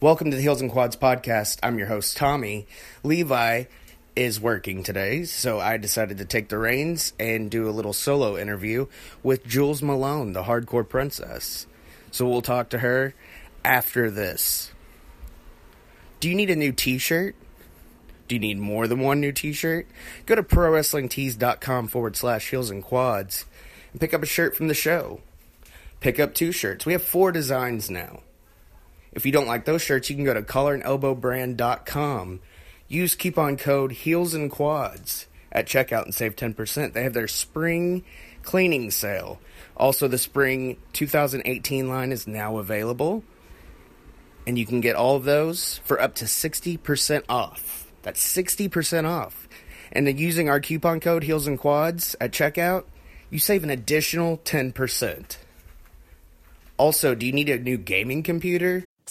Welcome to the Heels and Quads podcast. I'm your host, Tommy. Levi is working today, so I decided to take the reins and do a little solo interview with Jewells Malone, the hardcore princess. So we'll talk to her after this. Do you need a new t shirt? Do you need more than one new t shirt? Go to prowrestlingtees.com forward slash heels and quads and pick up a shirt from the show. Pick up two shirts. We have four designs now. If you don't like those shirts, you can go to collarandelbowbrand.com. Use coupon code Heels and Quads at checkout and save 10%. They have their spring cleaning sale. Also, the spring 2018 line is now available. And you can get all of those for up to 60% off. That's 60% off. And then using our coupon code Heels and Quads at checkout, you save an additional 10%. Also, do you need a new gaming computer?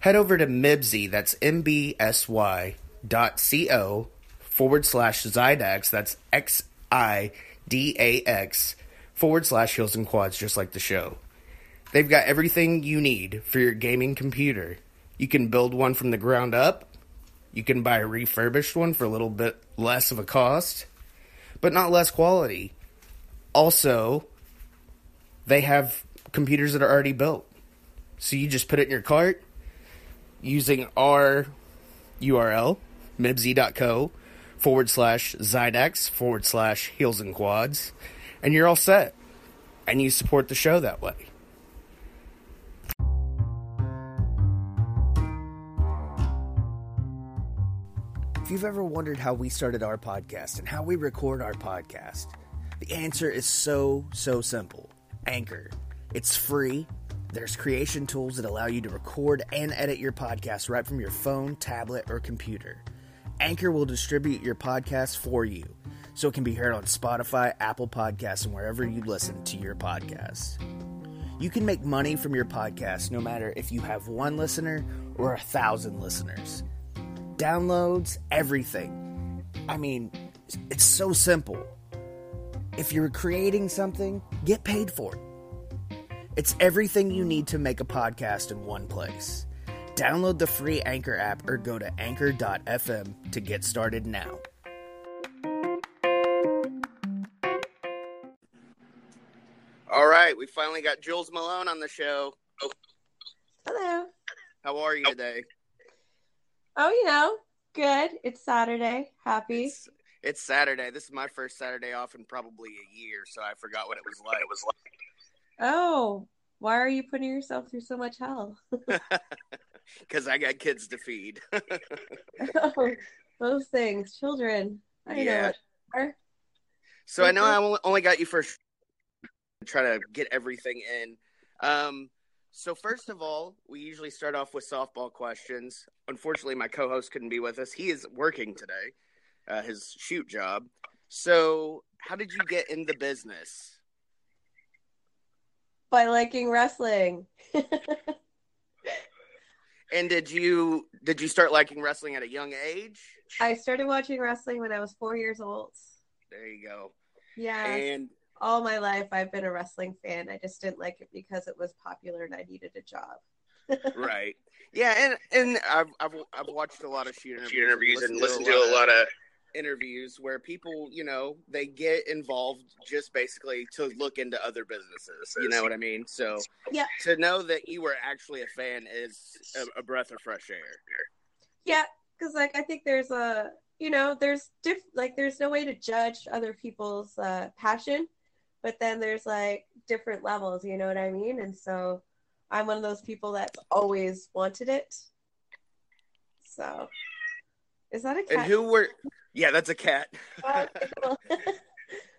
head over to Mibsy, that's M-B-S-Y dot C-O forward slash Xidax, that's X-I-D-A-X forward slash Heels and Quads, just like the show. They've got everything you need for your gaming computer. You can build one from the ground up. You can buy a refurbished one for a little bit less of a cost, but not less quality. Also, they have computers that are already built. So you just put it in your cart, using our URL, mibsy.co forward slash Xidax forward slash heels and quads, and you're all set. And you support the show that way. If you've ever wondered how we started our podcast and how we record our podcast, the answer is so, so simple Anchor. It's free there's creation tools that allow you to record and edit your podcast right from your phone, tablet, or computer. Anchor will distribute your podcast for you so it can be heard on Spotify, Apple Podcasts, and wherever you listen to your podcast. You can make money from your podcast no matter if you have one listener or a thousand listeners. Downloads, everything. I mean, it's so simple. If you're creating something, get paid for it. It's everything you need to make a podcast in one place. Download the free Anchor app or go to anchor.fm to get started now. All right, we finally got Jewells Malone on the show. Hello. How are you today? Oh, you know, good. It's Saturday. Happy. It's, it's Saturday. This is my first Saturday off in probably a year, so I forgot what it was like. It was like Oh, why are you putting yourself through so much hell? Because I got kids to feed. oh, those things, children. I yeah. know. So I know I only got you for try to get everything in. Um, so first of all, we usually start off with softball questions. Unfortunately, my co-host couldn't be with us. He is working today, uh, his shoot job. So, how did you get in the business? By liking wrestling. And did you did you start liking wrestling at a young age? I started watching wrestling when I was four years old. There you go. Yeah. And all my life I've been a wrestling fan. I just didn't like it because it was popular and I needed a job. right. Yeah, and and I've I've, I've watched a lot of shoot interviews, interviews and and listened to a lot of interviews where people, you know, they get involved just basically to look into other businesses. You know what I mean? So Yeah. to know that you were actually a fan is a, a breath of fresh air. Yeah, because like I think there's a you know there's diff like there's no way to judge other people's uh, passion, but then there's like different levels. You know what I mean? And so I'm one of those people that's always wanted it. So is that a cat? And who were? Yeah, that's a cat. Oh,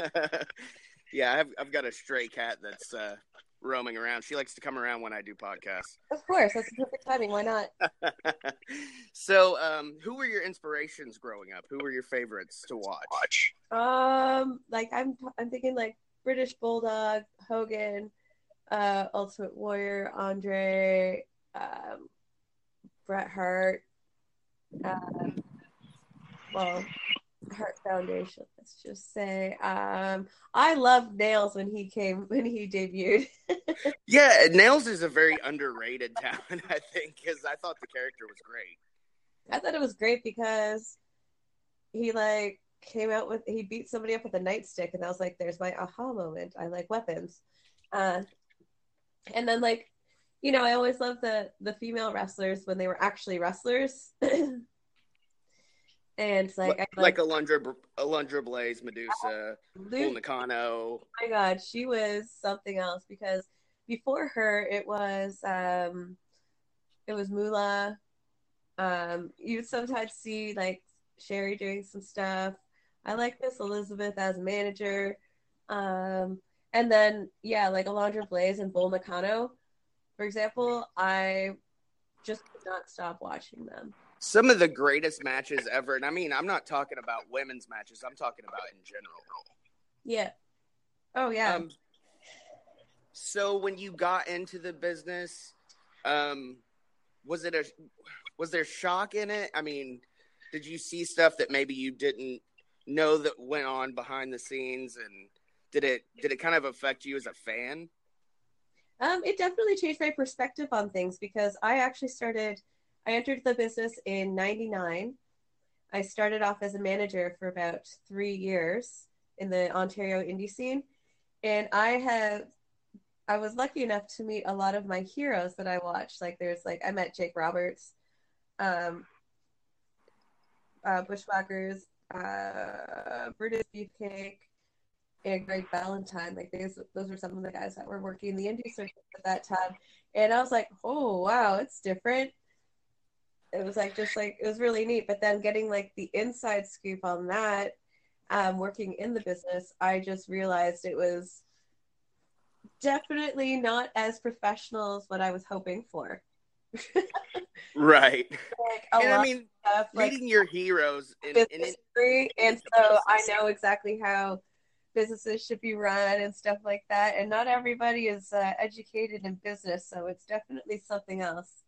yeah, I've I've got a stray cat that's uh, roaming around. She likes to come around when I do podcasts. of course, that's perfect timing. Why not? so, um, who were your inspirations growing up? Who were your favorites to watch? watch. Um, like I'm I'm thinking like British Bulldog, Hogan, uh, Ultimate Warrior, Andre, um, Bret Hart, um, well, Heart Foundation. Let's just say, um, I loved Nailz when he came when he debuted. Yeah, Nailz is a very underrated talent, I think, because I thought the character was great. I thought it was great because he like came out with he beat somebody up with a nightstick, and I was like, "There's my aha moment. I like weapons." Uh, and then like, you know, I always love the the female wrestlers when they were actually wrestlers. and like, I like Alundra, Alundra Blaze, Medusa, Bull Nakano. oh my god, she was something else because before her it was um it was Moolah. Um you would sometimes see like Sherri doing some stuff. I like Miss Elizabeth as a manager. Um and then yeah, like Alundra Blaze and Bull Nakano, for example, I just could not stop watching them. Some of the greatest matches ever, and I mean, I'm not talking about women's matches. I'm talking about in general. Yeah. Oh yeah. Um, so when you got into the business, um, was it a was there shock in it? I mean, did you see stuff that maybe you didn't know that went on behind the scenes, and did it did it kind of affect you as a fan? Um, it definitely changed my perspective on things because I actually started, I entered the business in 99. I started off as a manager for about three years in the Ontario indie scene. And I have, I was lucky enough to meet a lot of my heroes that I watched. Like there's like, I met Jake Roberts, um, uh, Bushwhackers, uh, Brutus Beefcake, and Greg Valentine. Like those, those were some of the guys that were working in the indie circuit at that time. And I was like, oh wow, it's different. It was like just like it was really neat. But then getting like the inside scoop on that, um, working in the business, I just realized it was definitely not as professional as what I was hoping for. Right. Like a And I mean, of stuff, like your heroes in, in it, degree, and so I know exactly how businesses should be run and stuff like that. And not everybody is uh, educated in business, so it's definitely something else.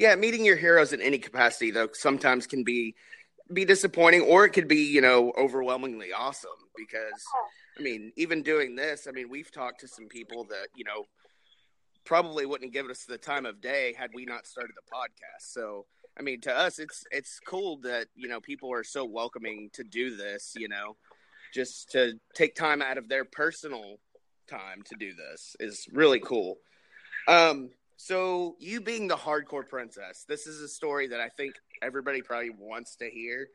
Yeah, meeting your heroes in any capacity though sometimes can be be disappointing, or it could be you know overwhelmingly awesome because I mean, even doing this, I mean, we've talked to some people that you know probably wouldn't give us the time of day had we not started the podcast. So, I mean, to us, it's it's cool that you know people are so welcoming to do this. You know, just to take time out of their personal time to do this is really cool. Um, so you being the hardcore princess, this is a story that I think everybody probably wants to hear.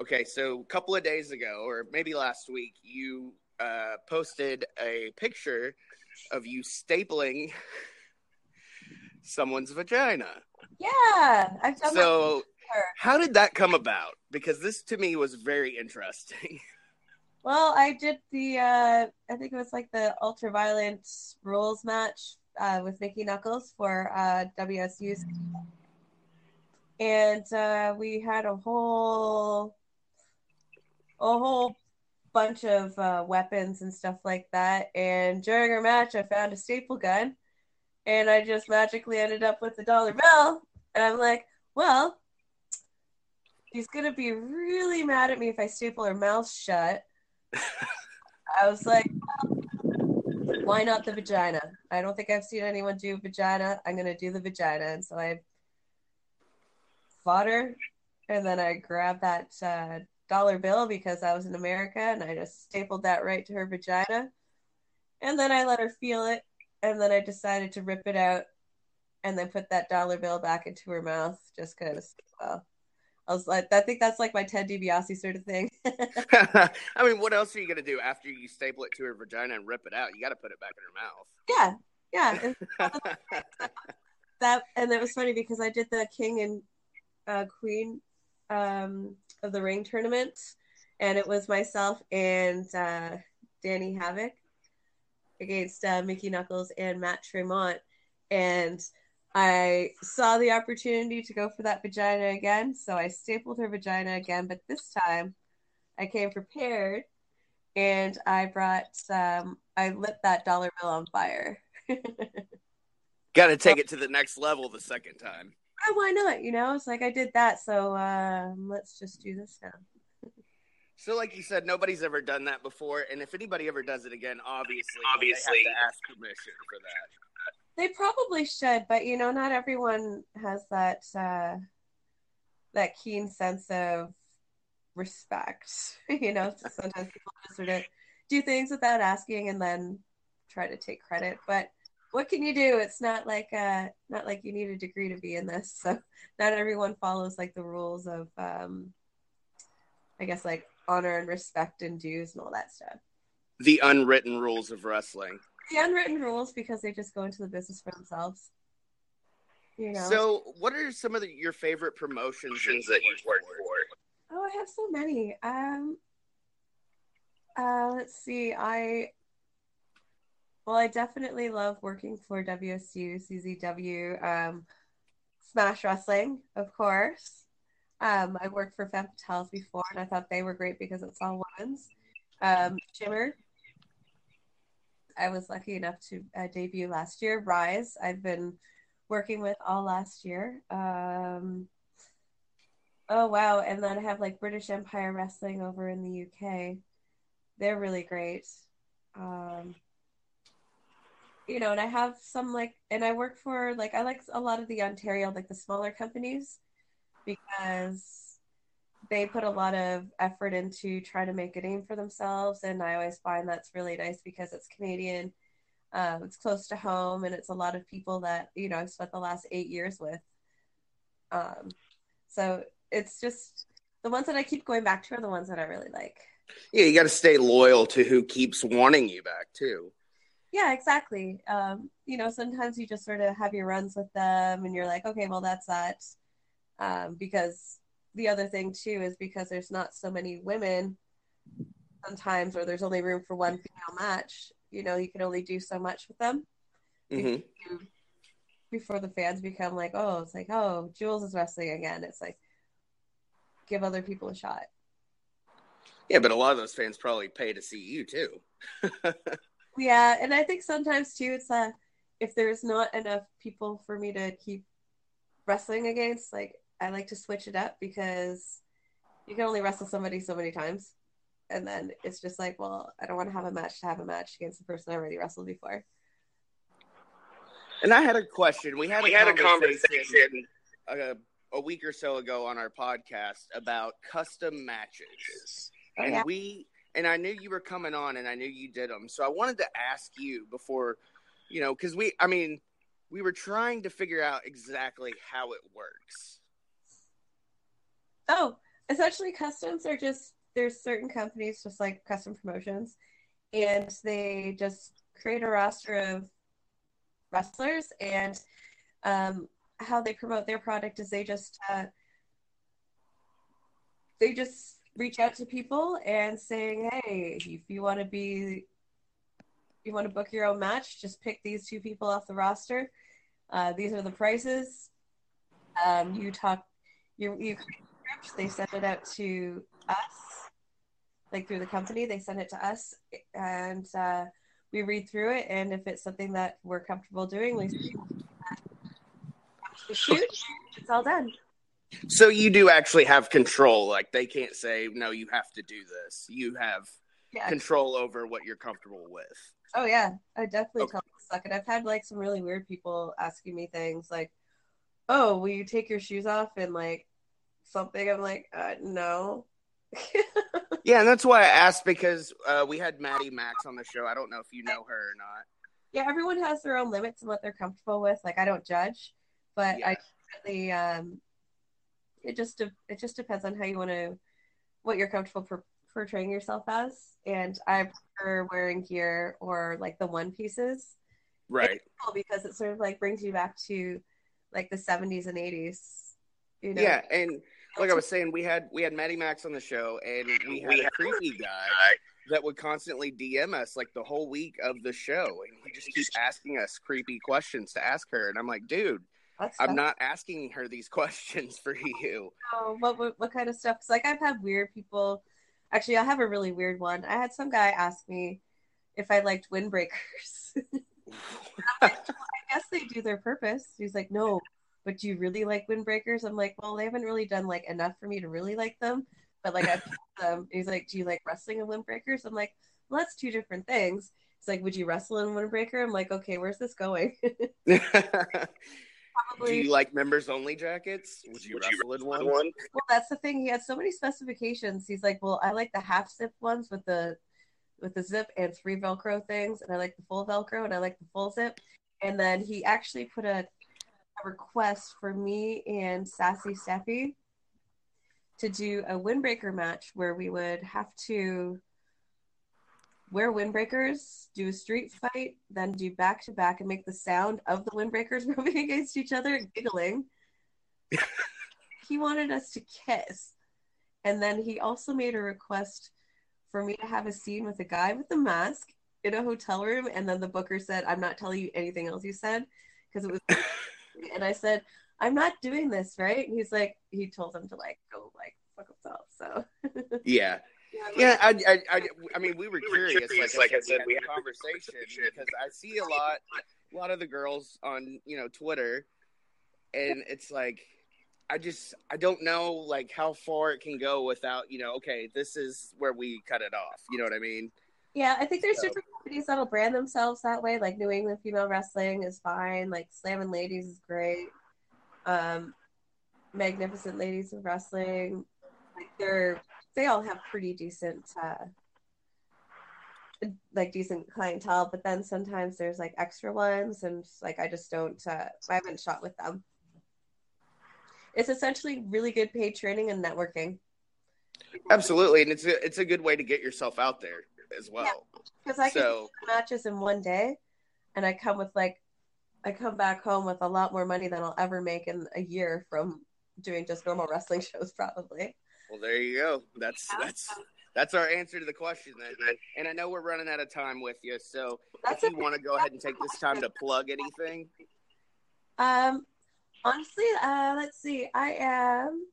Okay, so a couple of days ago, or maybe last week, you uh, posted a picture of you stapling someone's vagina. Yeah, I've done that. So, how did that come about? Because this to me was very interesting. Well, I did the uh, I think it was like the ultraviolet rules match uh, with Mickey Knuckles for uh, WSU's, and uh, we had a whole a whole bunch of uh, weapons and stuff like that. And during our match, I found a staple gun, and I just magically ended up with a dollar bill. And I'm like, well, she's gonna be really mad at me if I staple her mouth shut. I was like, well, why not the vagina? I don't think I've seen anyone do vagina. I'm gonna do the vagina, and so I fought her, and then I grabbed that uh, dollar bill because I was in America, and I just stapled that right to her vagina, and then I let her feel it, and then I decided to rip it out, and then put that dollar bill back into her mouth just because. Well, I was like, I think that's like my Ted DiBiase sort of thing. I mean, what else are you gonna do after you staple it to her vagina and rip it out? You got to put it back in her mouth. Yeah, yeah. that and it was funny because I did the king and uh, queen um, of the ring tournament, and it was myself and uh, Danny Havoc against uh, Mickey Knuckles and Matt Tremont, and I saw the opportunity to go for that vagina again, so I stapled her vagina again, but this time I came prepared and I brought um I lit that dollar bill on fire. Got to take it to the next level the second time. Oh, why not? You know, it's like I did that, so um, let's just do this now. So, like you said, nobody's ever done that before, and if anybody ever does it again, obviously, obviously, they have to ask permission for that. They probably should, but you know, not everyone has that uh, that keen sense of respect. you know, sometimes people just sort of do things without asking and then try to take credit. But what can you do? It's not like uh not like you need a degree to be in this. So not everyone follows like the rules of um I guess like honor and respect and dues and all that stuff. The unwritten rules of wrestling the unwritten rules because they just go into the business for themselves. You know. So, what are some of the, your favorite promotions that you've worked for? Oh, I have so many. Um, uh, let's see. I well, I definitely love working for WSU, CZW, um, Smash Wrestling, of course. Um, I worked for Femme Fatales before, and I thought they were great because it's all women's. Um, Shimmer, I was lucky enough to uh, debut last year. Rise, I've been working with all last year. Um, oh wow! And then I have like British Empire Wrestling over in the UK. They're really great. Um, you know, and I have some like, and I work for like I like a lot of the Ontario like the smaller companies because they put a lot of effort into trying to make a name for themselves and i always find that's really nice because it's canadian um, it's close to home and it's a lot of people that you know i've spent the last eight years with. Um, so it's just the ones that i keep going back to are the ones that i really like. Yeah you got to stay loyal to who keeps wanting you back too. Yeah exactly. Um, you know sometimes you just sort of have your runs with them and you're like okay well that's that um, because the other thing too is because there's not so many women sometimes or there's only room for one female match you know you can only do so much with them. Mm-hmm. before the fans become like oh it's like oh jewells is wrestling again. It's like give other people a shot. Yeah but a lot of those fans probably pay to see you too. Yeah and i think sometimes too it's uh if there's not enough people for me to keep wrestling against like I like to switch it up because you can only wrestle somebody so many times. And then it's just like, well, I don't want to have a match to have a match against the person I already wrestled before. And I had a question. We had, we a, had conversation a conversation a, a, week or so ago on our podcast about custom matches. Oh, and yeah. we and I knew you were coming on and I knew you did them. So I wanted to ask you before, you know, cuz we I mean, we were trying to figure out exactly how it works. Oh, essentially, customs are just there's certain companies just like custom promotions, and they just create a roster of wrestlers, and um, how they promote their product is they just uh, they just reach out to people and saying, hey, if you want to be you want to book your own match, just pick these two people off the roster. Uh, these are the prices. Um, you talk, you you They send it out to us, like through the company. They send it to us, and uh, we read through it. And if it's something that we're comfortable doing, we shoot. it's all done. So you do actually have control. Like they can't say no, you have to do this. You have Yeah. control over what you're comfortable with. Oh yeah, I definitely Okay. tell suck it. I've had like some really weird people asking me things like, "Oh, will you take your shoes off?" and like something. I'm like, uh, "No." Yeah, and that's why I asked because uh, we had Maddie Max on the show. I don't know if you know her or not. yeah, everyone has their own limits and what they're comfortable with. Like I don't judge, but Yeah. I definitely um, it just de- it just depends on how you want to, what you're comfortable per- portraying yourself as. And I prefer wearing gear or like the one pieces. Right. cool because it sort of like brings you back to like the 70s and 80s you know Yeah, and like I was saying, we had we had Maddie Max on the show, and we had a creepy guy that would constantly DM us like the whole week of the show, and he just keeps asking us creepy questions to ask her, and I'm like, dude, That's I'm not asking her these questions for you. Oh, what, what what kind of stuff? 'Cause, like i've had weird people actually i have a really weird one. I had some guy ask me if i liked windbreakers. I guess they do their purpose. He's like no but do you really like windbreakers i'm like well they haven't really done like enough for me to really like them but like i've them he's like do you like wrestling and windbreakers i'm like well that's two different things it's like would you wrestle in windbreaker i'm like okay where's this going Do you like members only jackets? Would you wrestle in one? Well, that's the thing. He had so many specifications. He's like, well, I like the half zip ones with the with the zip and three Velcro things, and I like the full Velcro and I like the full zip. And then he actually put a, a request for me and Sassy Stephie to do a windbreaker match where we would have to wear windbreakers, do a street fight, then do back to back and make the sound of the windbreakers rubbing against each other, giggling he wanted us to kiss. And then he also made a request for me to have a scene with a guy with a mask in a hotel room. And then the booker said, I'm not telling you anything else you said because it was. And I said, I'm not doing this, right? And he's like, he told him to like go like fuck himself. So Yeah. yeah, Yeah, I, I, I, I mean, we were curious. Like, I said, we had a conversation because I see a lot, a lot of the girls on, you know, Twitter, and it's like, I just, I don't know, like, how far it can go without, you know, okay, this is where we cut it off. You know what I mean? Yeah, I think there's So- different companies that'll brand themselves that way. Like New England Female Wrestling is fine. Like Slamming Ladies is great. Um, Magnificent Ladies of Wrestling, like they're they all have pretty decent, uh, like decent clientele. But then sometimes there's like extra ones, and like I just don't. Uh, I haven't shot with them. It's essentially really good paid training and networking. Absolutely, and it's a, it's a good way to get yourself out there as well. Because I can So, do matches in one day, and I come with like, I come back home with a lot more money than I'll ever make in a year from doing just normal wrestling shows, probably. well, there you go. That's that's that's our answer to the question then. And I know we're running out of time with you, so That's if you want to go ahead and take this time to plug anything. Um, honestly, uh, let's see. I am.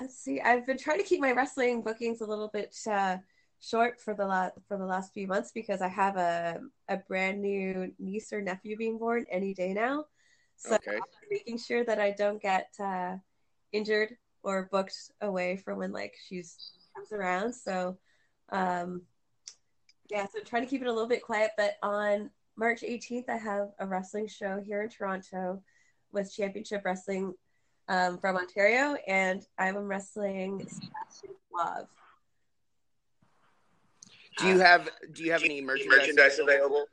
Let's see. I've been trying to keep my wrestling bookings a little bit uh, short for the last for the last few months because I have a a brand new niece or nephew being born any day now. So Okay. I'm making sure that I don't get uh, injured or booked away from when like she's comes around. So, um, yeah, so trying to keep it a little bit quiet. But on March 18th, I have a wrestling show here in Toronto with Championship Wrestling um, from Ontario, and I'm wrestling Sebastian Love. Do you have do you have any merchandise, available?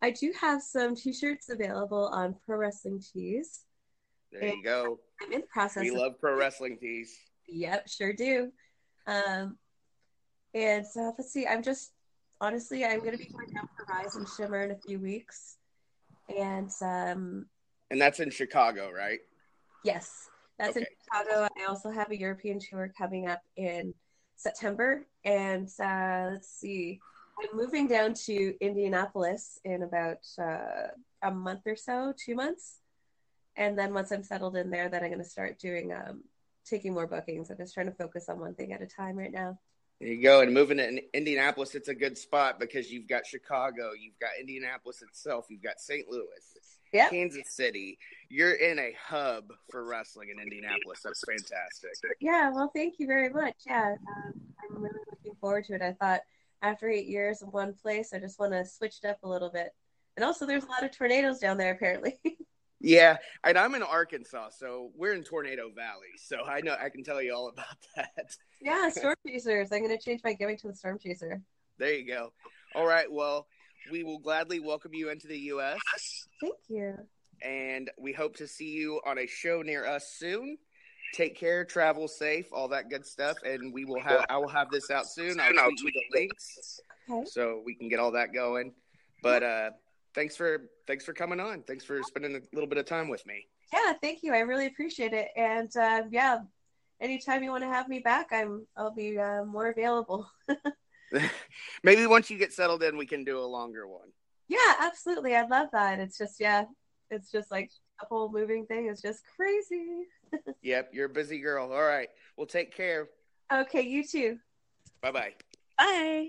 I do have some T-shirts available on Pro Wrestling Tees. There you go. I'm in the process. We of love pro wrestling tees. Yep, sure do. Um, and so let's see. I'm just honestly, I'm going to be going down for Rise and Shimmer in a few weeks, and um, And that's in Chicago, right? yes, that's in Chicago. I also have a European tour coming up in September, and uh, let's see. I'm moving down to Indianapolis in about uh, a month or so, two months, and then once I'm settled in there, then I'm going to start doing um, taking more bookings. I'm just trying to focus on one thing at a time right now. There you go. And moving to Indianapolis, it's a good spot because you've got Chicago, you've got Indianapolis itself, you've got St. Louis, Yep. Kansas City. You're in a hub for wrestling in Indianapolis. That's fantastic. Yeah, well, thank you very much. Yeah, um, I'm really looking forward to it. I thought after eight years in one place, I just want to switch it up a little bit. And also, there's a lot of tornadoes down there, apparently. Yeah, and I'm in Arkansas, so we're in Tornado Valley. So I know I can tell you all about that. yeah, storm chasers. I'm going to change my gimmick to the storm chaser. There you go. All right. Well, we will gladly welcome you into the U.S. Thank you. and we hope to see you on a show near us soon. Take care, travel safe, all that good stuff, and we will have. I will have this out soon. I'll tweet you the links Okay. so we can get all that going. But uh, thanks for thanks for coming on. Thanks for spending a little bit of time with me. Yeah, thank you. I really appreciate it. And uh, yeah, anytime you want to have me back, I'm I'll be uh, more available. Maybe once you get settled in, we can do a longer one. Yeah, absolutely. I'd love that. It's just yeah, it's just like the whole moving thing is just crazy. Yep, you're a busy girl. All right. Well, take care. Okay, you too. Bye bye bye.